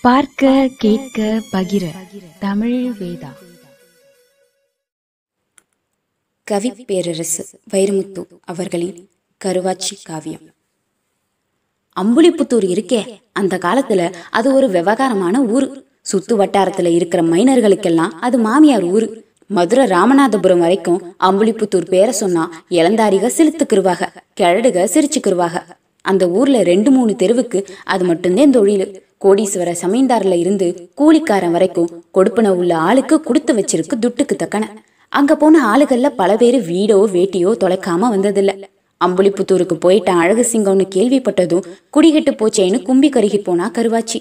பார்க்க கேட்க பகிர. தமிழ் வேதா. கவி பேரரசு வைரமுத்து அவர்களின் கருவாச்சி காவியம். அம்புலிப்புத்தூர் இருக்கே. அந்த காலத்துல அது ஒரு விவகாரமான ஊரு. சுத்து வட்டாரத்துல இருக்கிற மைனர்களுக்கெல்லாம் அது மாமியார் ஊரு. மதுரை ராமநாதபுரம் வரைக்கும் அம்புலிப்புத்தூர் பேரை சொன்னா இளந்தாரிக சிலுத்துக்கிருவாக கிழடுக சிரிச்சுக்கிருவாக. அந்த ஊர்ல ரெண்டு மூணு தெருவுக்கு அது மட்டும்தான் தொழில் கோடீஸ்வர சமீன்தார்ல இருந்து கூலிக்காரன் வரைக்கும் கொடுப்பன உள்ள ஆளுக்கு கொடுத்து வச்சிருக்கு துட்டுக்கு தக்கன. அங்க போன ஆளுகள்ல பல பேர் வீடோ வேட்டியோ தொலைக்காம வந்ததில்ல. அம்புலிப்புத்தூருக்கு போயிட்டான் அழகு சிங்கம்னு கேள்விப்பட்டதும் குடிகிட்டு போச்சேன்னு கும்பி கருகி போனா கருவாச்சி.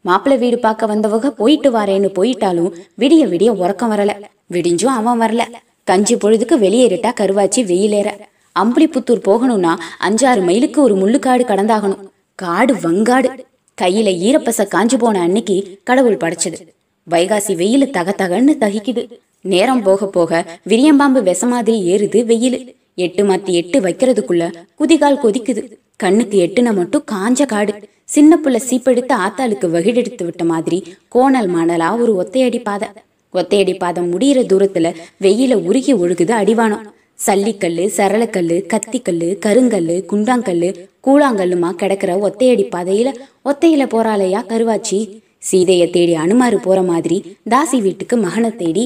மாப்பிள்ளை வீடு பார்க்க வந்தவங்க போயிட்டு வாரேன்னு போயிட்டாலும் விடிய விடிய உறக்கம் வரல. விடிஞ்சும் அவன் வரல. கஞ்சி பொழுதுக்கு வெளியேறிட்டா கருவாச்சி வெயிலேற. அம்புலிப்புத்தூர் போகணும்னா அஞ்சாறு மைலுக்கு ஒரு முள்ளுக்காடு கடந்தாகணும். காடு வங்காடு. கையில ஈரப்பச காஞ்சு போன அன்னைக்கு கடவுள் படைச்சது. வைகாசி வெயில் தக தகன்னு தகிக்குது. நேரம் போக போக விரியம்பாம்பு விச மாதிரி ஏறுது வெயில். எட்டு மாத்தி எட்டு வைக்கிறதுக்குள்ள குதிகால் கொதிக்குது. கண்ணுக்கு எட்டுன மட்டும் காஞ்ச காடு. சின்ன புள்ள சீப்பெடுத்து ஆத்தாளுக்கு வகிடெடுத்து விட்ட மாதிரி கோணல் மணலா ஒரு ஒத்தையடி பாதை. ஒத்தையடி பாதை முடியிற தூரத்துல வெயில உருகி ஒழுகுது அடிவானம். சல்லிக்கல்லு சரளக்கல் கத்திக்கல் கருங்கல் குண்டாங்கல் கூழாங்கல்லுமா கிடக்கிற ஒத்தையடி பாதையில ஒத்தையில போறாளையா கருவாச்சி? சீதைய தேடி அனுமாரு போற மாதிரி தாசி வீட்டுக்கு மகனை தேடி.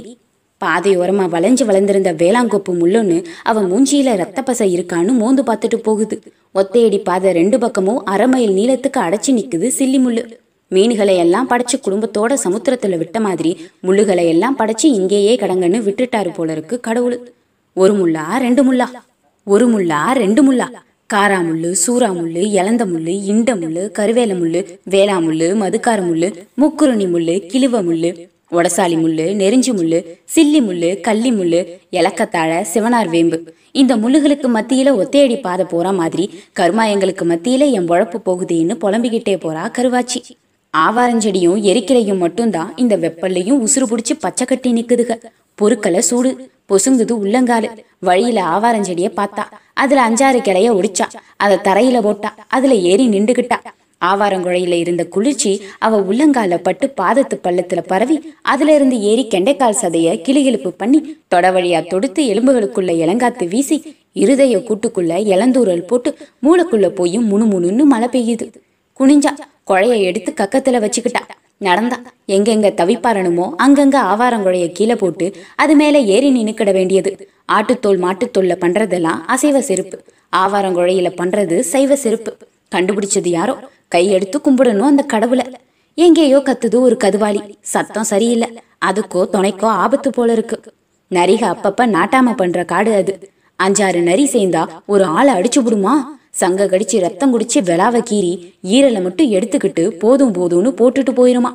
பாதையோரமா வளைஞ்சு வளர்ந்திருந்த வேளாங்கொப்பு முள்ளொன்னு அவன் மூஞ்சியில ரத்த பசை இருக்கான்னு மோந்து பார்த்துட்டு போகுது. ஒத்தையடி பாதை ரெண்டு பக்கமும் அரை மைல் நீளத்துக்கு அடைச்சி நிக்குது சில்லி முள்ளு. மீன்களை எல்லாம் படைச்சு குடும்பத்தோட சமுத்திரத்துல விட்ட மாதிரி முள்ளுகளை எல்லாம் படைச்சு இங்கேயே கடங்கன்னு விட்டுட்டாரு போல இருக்கு கடவுள். ஒரு முள்ளா ரெண்டு முள்ளா ஒரு முள்ளா ரெண்டு முள்ளா காராமுள்ளு சூறாமுள்ளு இலந்த முள்ளு இண்ட முள்ளு கருவேல முள்ளு வேளா முள்ளு மதுக்கார முள்ளு முக்குருணி முள்ளு கிழுவ முள்ளு ஒடசாலி முள்ளு நெருஞ்சி முள்ளு சில்லி முள்ளு கள்ளி முள்ளு இலக்கத்தாழ சிவனார் வேம்பு. இந்த முள்ளுகளுக்கு மத்தியில ஒத்தையடி பாதை போற மாதிரி கருமாயங்களுக்கு மத்தியில என் உழப்பு போகுதுன்னு புலம்பிக்கிட்டே போறா கருவாச்சி. ஆவாரஞ்செடியும் எரிக்கிளையும் மட்டும்தான் இந்த வெப்பல்லையும் உசுறு பிடிச்சி பச்சை கட்டி நிக்குதுக. பொருட்களை சூடு. பொசுங்குது உள்ளங்காலு. வழியில ஆவாரஞ்செடிய பார்த்தா. அதுல அஞ்சாறு கிளைய ஒடிச்சா. அதை தரையில போட்டா. அதுல ஏறி நின்றுகிட்டா. ஆவாரங்குழையில இருந்த குளிர்ச்சி அவ உள்ளங்கால பட்டு பாதத்து பள்ளத்துல பரவி அதுல இருந்து ஏறி கெண்டைக்கால் சதைய கிளிகிழப்பு பண்ணி தொட வழியா தொடுத்து எலும்புகளுக்குள்ள இளங்காத்து வீசி இருதய கூட்டுக்குள்ள இளந்தூரல் போட்டு மூளைக்குள்ள போய் முணுமுணுன்னு மழை பெய்யுது. குனிஞ்சா குழைய எடுத்து கக்கத்துல வச்சுக்கிட்டா. நடந்தா எங்கெங்க தவிப்பாரணுமோ அங்கங்க ஆவாரங்குழைய கீழே போட்டு அது மேல ஏறி நின்னுக்கிட வேண்டியது. ஆட்டுத்தோல் மாட்டுத்தோல்ல பண்றதெல்லாம் அசைவ செருப்பு. ஆவாரங்குழையில பண்றது சைவ செருப்பு. கண்டுபிடிச்சது யாரோ? கையெடுத்து கும்பிடணும் அந்த கடவுளை. எங்கேயோ கத்துது ஒரு கதுவாளி. சத்தம் சரியில்லை. அதுக்கோ துணைக்கோ ஆபத்து போல இருக்கு. நரிக அப்பப்ப நாட்டாம பண்ற காடு அது. அஞ்சாறு நரி சேர்ந்தா ஒரு ஆளை அடிச்சு விடுமா சங்க கடிச்சு ரத்தம் குடிச்சு விளாவை கீறி ஈரலை மட்டும் எடுத்துக்கிட்டு போதும் போதும்னு போட்டுட்டு போயிருமா.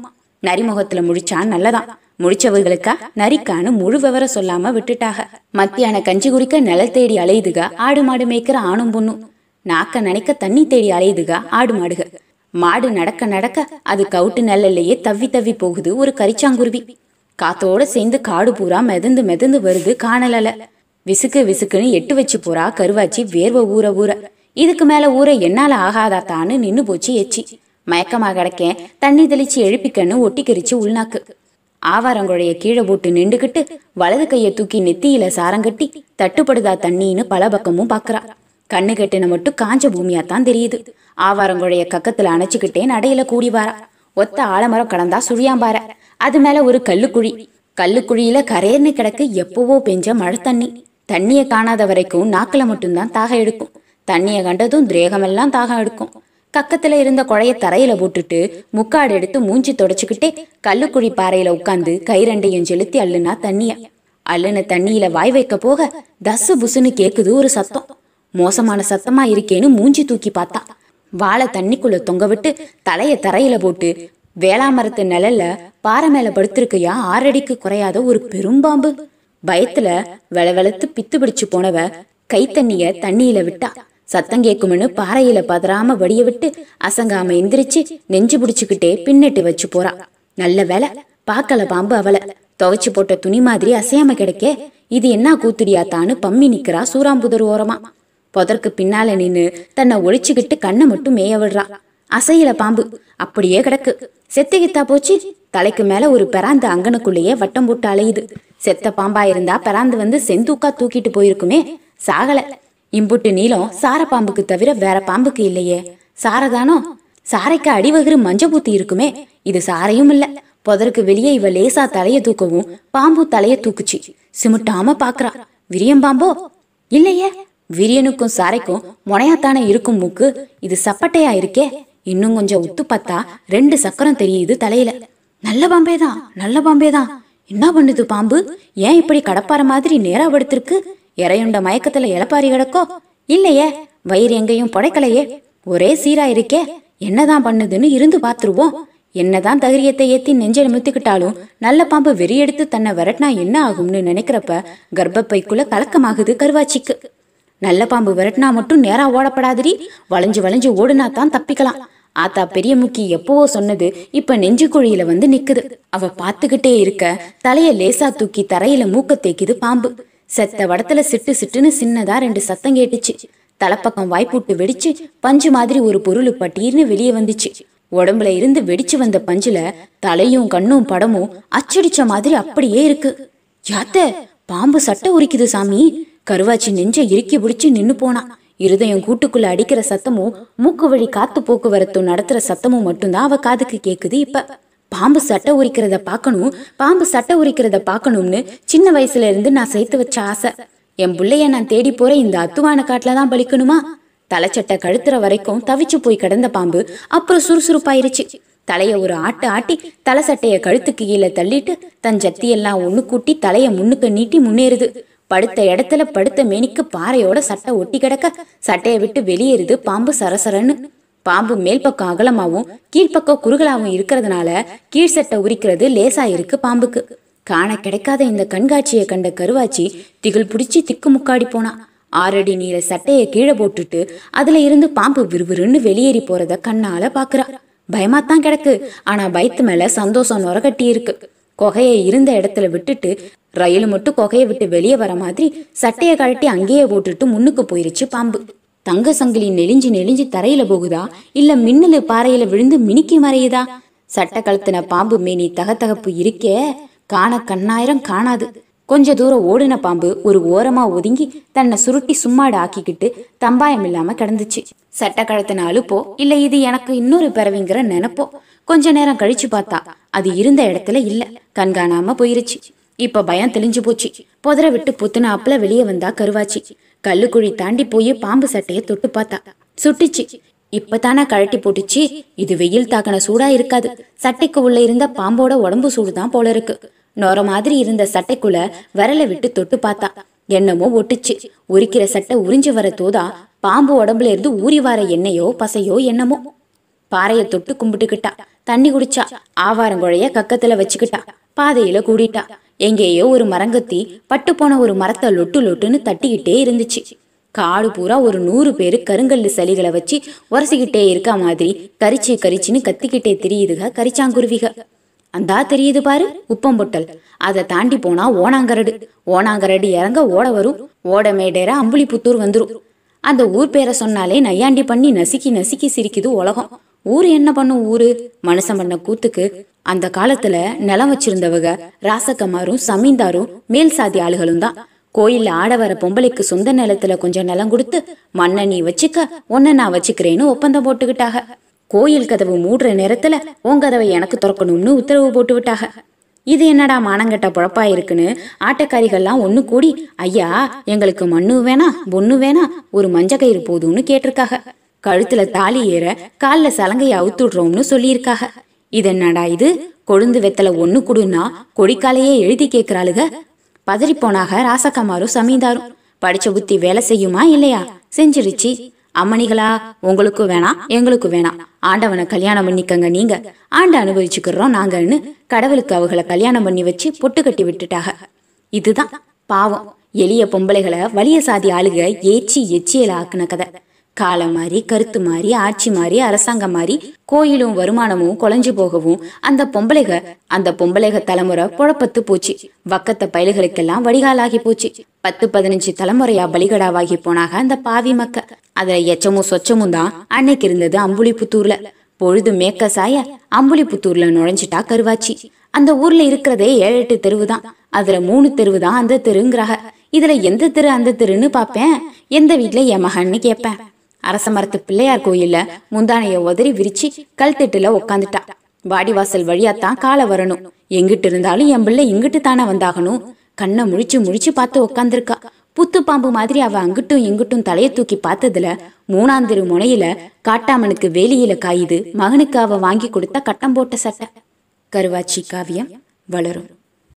நரிமுகத்துல முழிச்சான் நல்லதான். முடிச்சவர்களுக்கா? நரிக்கான்னு முழு விவரம் சொல்லாம விட்டுட்டாக. மத்தியான கஞ்சி குடிக்க நிழல் தேடி அலையுதுக ஆடு மாடு மேய்க்கிற ஆணும் பொண்ணும். நாக்க நினைக்க தண்ணி தேடி அலையுதுக ஆடு மாடுக. மாடு நடக்க நடக்க அது கவுட்டு நெல்லையே தவ்வி தவ்வி போகுது ஒரு கரிச்சாங்குருவி. காத்தோட சேர்ந்து காடு பூரா மிதந்து மிதந்து வருது காணலல. விசுக்கு விசுக்குன்னு எட்டு வச்சு போறா கருவாச்சி வேர்வை ஊற ஊற. இதுக்கு மேல ஊற என்னால ஆகாதாத்தான்னு நின்னு போச்சு எச்சி. மயக்கமா கிடக்கேன். தண்ணி தெளிச்சு எழுப்பிக்கன்னு ஒட்டிக்கரிச்சு உள்நாக்கு. ஆவாரங்குழைய கீழே போட்டு நின்றுகிட்டு வலது கைய தூக்கி நெத்தியில சாரங்கட்டி தட்டுப்படுதா தண்ணின்னு பல பக்கமும் பாக்குறா. கண்ணு கெட்டின மட்டும் காஞ்ச பூமியா தான் தெரியுது. ஆவாரங்குழைய கக்கத்துல அணைச்சுக்கிட்டே நடையில கூடி வாரா. ஒத்த ஆலமரம் கடந்தா சுழியாம்பார. அது மேல ஒரு கல்லுக்குழி. கல்லுக்குழியில கரையர்னு கிடக்கு எப்பவோ பெஞ்ச மழை தண்ணி. தண்ணியை காணாத வரைக்கும் நாக்கில் மட்டும்தான் தாகம் எடுக்கும். தண்ணியை கண்டதும் திரேகமெல்லாம் தாகம் எடுக்கும். கக்கத்துல இருந்த குழைய தரையில போட்டுட்டு முக்காடு எடுத்து மூஞ்சி தொடச்சுக்கிட்டே கல்லுக்குழி பாறையில உட்காந்து கை ரெண்டையும் செலுத்தி அள்ளுனா தண்ணிய. அள்ளுன தண்ணியில வாய் வைக்க போக தசு புசுன்னு கேக்குது ஒரு சத்தம். மோசமான சத்தமா இருக்கேன்னு மூஞ்சி தூக்கி பார்த்தா. வாழை தண்ணிக்குள்ள தொங்க விட்டு தலைய தரையில போட்டு வேளாமரத்து நிழல்ல பாறை மேல படுத்திருக்கையா ஆறடிக்கு குறையாத ஒரு பெரும்பாம்பு. பயத்துல வெளவெளத்து பித்து பிடிச்சு போனவ கை தண்ணிய தண்ணியில விட்டா. சத்தம் கேக்கும்னு பாறையில பதறாம வடிய விட்டு அசங்காம எந்திரிச்சு நெஞ்சு பிடிச்சுக்கிட்டே பின்னிட்டு வச்சு போறா. நல்ல வேலை பாக்கல பாம்பு அவளை. துவைச்சு போட்ட துணி மாதிரி அசையாம கிடைக்க இது என்ன கூத்துடியாத்தான்னு பம்மி நிக்கிறா சூறாம்புதர் ஓரமா. புதற்கு பின்னால நின்னு தன்னை ஒழிச்சுக்கிட்டு கண்ணை மட்டும் மேய விடுறா. அசையில பாம்பு அப்படியே கிடக்கு. செத்து கித்தா போச்சு. தலைக்கு மேல ஒரு பெறாந்து அங்கனுக்குள்ளேயே வட்டம் போட்டு அலையுது. செத்த பாம்பா இருந்தா பெறாந்து வந்து செந்தூக்கா தூக்கிட்டு போயிருக்குமே. சாகல. இம்புட்டு நீளம் சார பாம்புக்கு தவிர வேற பாம்புக்கு இல்லையே. சாரதானோ? சாரைக்கு அடிவகிறு மஞ்ச பூத்தி இருக்குமே. இது சாரையும் இல்ல. புதருக்கு வெளியே இவ லேசா தலைய தூக்கவும் பாம்பு தலைய தூக்குச்சு. சிமிட்டாம பாக்குறா. விரியம் பாம்போ? இல்லையே. விரியனுக்கும் சாரைக்கும் முனையாத்தானே இருக்கும் மூக்கு. இது சப்பட்டையா இருக்கே? இன்னும் கொஞ்சம் உத்து பார்த்தா ரெண்டு சக்கரம் தெரியுது தலையில. நல்ல பாம்பே தான் நல்ல பாம்பே தான் என்ன பண்ணுது பாம்பு? ஏன் இப்படி கடப்பார மாதிரி நேரா படுத்திருக்கு? இறையுண்ட மயக்கத்துல இழப்பாரி கிடக்கோ? இல்லையே வயிறு எங்கேயும் புடைக்கலையே. ஒரே சீரா இருக்கே என்னதான் பண்ணுதுன்னு இருந்து பாத்துருவோம் என்னதான் தகிரியத்தை ஏத்தி நெஞ்ச நிமித்துக்கிட்டாலும் நல்ல பாம்பு வெறி எடுத்து தன்னை விரட்டினா என்ன ஆகும்னு நினைக்கிறப்ப கர்ப்பப்பைக்குள்ள கலக்கமாகுது கருவாச்சிக்கு. நல்ல பாம்பு விரட்டினா மட்டும் நேரா ஓடப்படாதடி. வளைஞ்சு வளைஞ்சு ஓடுனா தான் தப்பிக்கலாம். ஆத்தா பெரிய முக்கி எப்பவோ சொன்னது இப்ப நெஞ்சு குழியில வந்து நிக்குது. அவ பாத்துக்கிட்டே இருக்க தலைய லேசா தூக்கி தரையில மூக்க தேக்கிது பாம்பு. செத்த வடத்துல சிட்டு சிட்டுன்னு சின்னதா ரெண்டு சத்தம் கேட்டுச்சு. தலைப்பக்கம் வாய்ப்புட்டு வெடிச்சு பஞ்சு மாதிரி ஒரு பொருள் பட்டீர்னு வெளியே வந்துச்சு. உடம்புல இருந்து வெடிச்சு வந்த பஞ்சுல தலையும் கண்ணும் படமும் அச்சடிச்ச மாதிரி அப்படியே இருக்கு. யாத்த பாம்பு சட்டை உரிக்குது சாமி. கருவாச்சி நெஞ்ச இறுக்கி பிடிச்சு நின்னு போனா. இருதயம் கூட்டுக்குள்ள அடிக்கிற சத்தமும் மூக்கு வழி காத்து போக்குவரத்து நடத்துற சத்தமும் மட்டும்தான் அவ காதுக்கு கேக்குது இப்ப. பாம்பு சட்டை உரிக்கிறத பார்க்கணும் பாம்பு சட்டை உரிக்கிறத பார்க்கணும்னு சின்ன வயசுல இருந்து நான் சேர்த்து வச்ச ஆசை. என் பிள்ளைய நான் தேடி போற இந்த அத்துவான காட்டுல தான் பலிக்கணுமா? தலைச்சட்டை கழுத்துற வரைக்கும் தவிச்சு போய் கிடந்த பாம்பு அப்புறம் சுறுசுறுப்பாயிருச்சு. தலைய ஒரு ஆட்டு ஆட்டி தலை சட்டைய கழுத்துக்கு கீழே தள்ளிட்டு தன் ஜத்தியெல்லாம் ஒண்ணு கூட்டி தலைய முன்னுக்கு நீட்டி முன்னேறுது. படுத்த இடத்துல படுத்த மேனிக்கு பாறையோட சட்டை ஒட்டி கிடக்க சட்டையை விட்டு வெளியேறுது பாம்பு சரசரன்னு. பாம்பு மேல் பக்கம் அகலமாவும் கீழ்ப்பக்கம் குறுகலாவும் இருக்கிறதுனால கீழ் சட்டை உரிக்கிறது லேசா இருக்கு பாம்புக்கு. காண கிடைக்காத இந்த கண்காட்சியை கண்ட கருவாச்சி திகில் பிடிச்சி திக்கு முக்காடி போனா. ஆறடி நீள சட்டையை கீழே போட்டுட்டு அதுல இருந்து பாம்பு விறுவிறுன்னு வெளியேறி போறத கண்ணால பாக்குறா. பயமாத்தான் கிடக்கு. ஆனா பயத்து மேல சந்தோஷம் நுரகட்டி இருக்கு. கொகையை இருந்த இடத்துல விட்டுட்டு ரயில் மட்டும் கொகையை விட்டு வெளியே வர மாதிரி சட்டையை கழட்டி அங்கேயே போட்டுட்டு முன்னுக்கு போயிருச்சு பாம்பு. தங்க சங்கிலி நெளிஞ்சு நெளிஞ்சு தரையில போகுதா? இல்ல மின்னலு பாறையில விழுந்து மினுக்கி மறையுதா? சட்ட கழுத்தின பாம்பு மேனி தகத்தகப்பு இருக்கே. காண கண்ணாயிரம் காணாது. கொஞ்ச தூரம் ஓடின பாம்பு ஒரு ஓரமா ஒதுங்கி தன்னை சுருட்டி சும்மாடு ஆக்கிக்கிட்டு தம்பாயம் இல்லாம கிடந்துச்சு. சட்டை கழுத்தின அலுப்போ இல்ல இது எனக்கு இன்னொரு பிறவிங்கிற நினைப்போ? கொஞ்ச நேரம் கழிச்சு பார்த்தா அது இருந்த இடத்துல இல்ல. கண்காணாம போயிருச்சு. இப்ப பயம் தெளிஞ்சு போச்சு. புதற விட்டு புத்துனாப்புல வெளியே வந்தா கருவாச்சு. கல்லுக்குழி தாண்டி போய் பாம்பு சட்டையை தொட்டு பார்த்தா. சுட்டுச்சு. இப்பதானே கழட்டி போட்டுச்சு. இது வெயில் தாக்கின சூடா இருக்காது. சட்டைக்கு உள்ள இருந்த பாம்போட உடம்பு சூடுதான் போல இருக்கு. நொர மாதிரி இருந்த சட்டைக்குள்ள விரலை விட்டு தொட்டு பார்த்தா. என்னமோ ஒட்டுச்சு. உரிக்கிற சட்டை உறிஞ்சு வர தோதா பாம்பு உடம்புல இருந்து ஊறி வர எண்ணெயோ பசையோ என்னமோ. பாறைய தொட்டு கும்பிட்டுக்கிட்டா. தண்ணி குடிச்சா. ஆவாரங்குழைய கக்கத்துல வச்சுக்கிட்டா. பாதையில கூடிட்டா. எங்கேயோ ஒரு மரங்கத்தி பட்டுப்போன ஒரு மரத்தை லொட்டு லொட்டுன்னு தட்டிக்கிட்டே இருந்துச்சு. காடு பூரா ஒரு நூறு பேரு கருங்கல்லு சளிகளை வச்சு உரசிக்கிட்டே இருக்க மாதிரி கரிச்சு கரிச்சுன்னு கத்திக்கிட்டே தெரியுதுக கரிச்சாங்குருவிக. அந்தா தெரியுது பாரு உப்பம்பொட்டல் அதை தாண்டி போனா ஓணாங்கரடு. ஓணாங்கரடு இறங்க ஓட வரும். ஓட மேடேற அம்புலிபுத்தூர் வந்துரும். அந்த ஊர் பேரை சொன்னாலே நையாண்டி பண்ணி நசுக்கி நசுக்கி சிரிக்குது உலகம். ஊர் என்ன பண்ணும் ஊரு? மனுஷன் பண்ண கூத்துக்கு அந்த காலத்துல நிலம் வச்சிருந்தவங்க ராசக்கமாரும் சமீந்தாரும் மேல் சாதி ஆளுகளும் தான். கோயில்ல ஆட வர பொம்பளைக்கு சொந்த நிலத்துல கொஞ்சம் நிலம் கொடுத்து மண்ணை நீ வச்சுக்க உன்ன நான் வச்சுக்கிறேன்னு ஒப்பந்தம் போட்டுக்கிட்டாக கோயில் கதவு மூடுற நேரத்துல உன் கதவை எனக்கு திறக்கணும்னு உத்தரவு போட்டு விட்டாக இது என்னடா மானங்கெட்ட பொழப்பா இருக்குன்னு ஆட்டக்காரிகள்லாம் ஒண்ணு கூடி ஐயா எங்களுக்கு மண்ணு வேணா பொண்ணு வேணா ஒரு மஞ்ச கயிறு போதும்னு கேட்டிருக்காக கழுத்துல தாலி ஏற கால்ல சலங்கையை அவுத்துடுறோம்னு சொல்லியிருக்காக. இது என்னடா இது? கொழுந்து வெத்தலை ஒண்ணு கொடுன்னா கொடிக்காலையே எழுதி கேக்குறாளுக. பதறி போனாக சமீந்தாரும் படிச்ச புத்தி வேலை செய்யுமா இல்லையா? செஞ்சிருச்சு. அம்மணிகளா உங்களுக்கு வேணாம் எங்களுக்கு வேணாம் ஆண்டவனை கல்யாணம் பண்ணிக்கங்க நீங்க. ஆண்ட அனுபவிச்சுக்கிறோம் நாங்கன்னு கடவுளுக்கு அவங்கள கல்யாணம் பண்ணி வச்சு பொட்டு கட்டி விட்டுட்டாக. இதுதான் பாவம். எளிய பொம்பளைகளை வலிய சாதி ஆளுக ஏச்சி எச்சியல ஆக்குன கதை. காலம் மாறி கருத்து மாறி ஆட்சி மாறி அரசாங்கம் மாறி கோயிலும் வருமானமும் குலைஞ்சு போகவும் அந்த பொம்பளைக அந்த பொம்பளைக தலைமுறை புழப்பத்து போச்சு. வக்கத்த பயலுகளுக்கெல்லாம் வடிகாலாகி போச்சு. பத்து பதினஞ்சு தலைமுறையா பலிகடாவாகி போனாக அந்த பாவி மக்க அதுல எச்சமும் சொச்சமும் தான் அன்னைக்கு இருந்தது அம்புலிபுத்தூர்ல. பொழுது மேக்க சாய அம்புலிபுத்தூர்ல நுழைஞ்சிட்டா கருவாச்சி. அந்த ஊர்ல இருக்கிறதே ஏழு எட்டு தெருவு தான். அதுல மூணு தெருவு தான் அந்த தெருங்கிறாக. இதுல எந்த தெரு அந்த தெருன்னு பாப்பேன். எந்த வீட்ல என் மகன்னு கேட்பேன் அரச மரத்து பிள்ளையார் கோயில்ல முந்தானைய உதறி விரிச்சு கல்தெட்டுல உக்காந்துட்டா. வாடிவாசல் வழியாத்தான் காலை வரணும். எங்கிட்டு இருந்தாலும் என் பிள்ளை இங்கிட்டு தானே வந்தாகணும். கண்ணை முழிச்சு முழிச்சு பார்த்து உக்காந்துருக்கா. புத்து பாம்பு மாதிரி அவ அங்கிட்டும் இங்கிட்டும் தலைய தூக்கி பார்த்ததுல மூணாந்திரு முனையில காட்டாமனுக்கு வேலியில காயுது. மகனுக்கு அவ வாங்கி கொடுத்த கட்டம் போட்ட சட்டை. கருவாச்சி காவியம் வளரும்.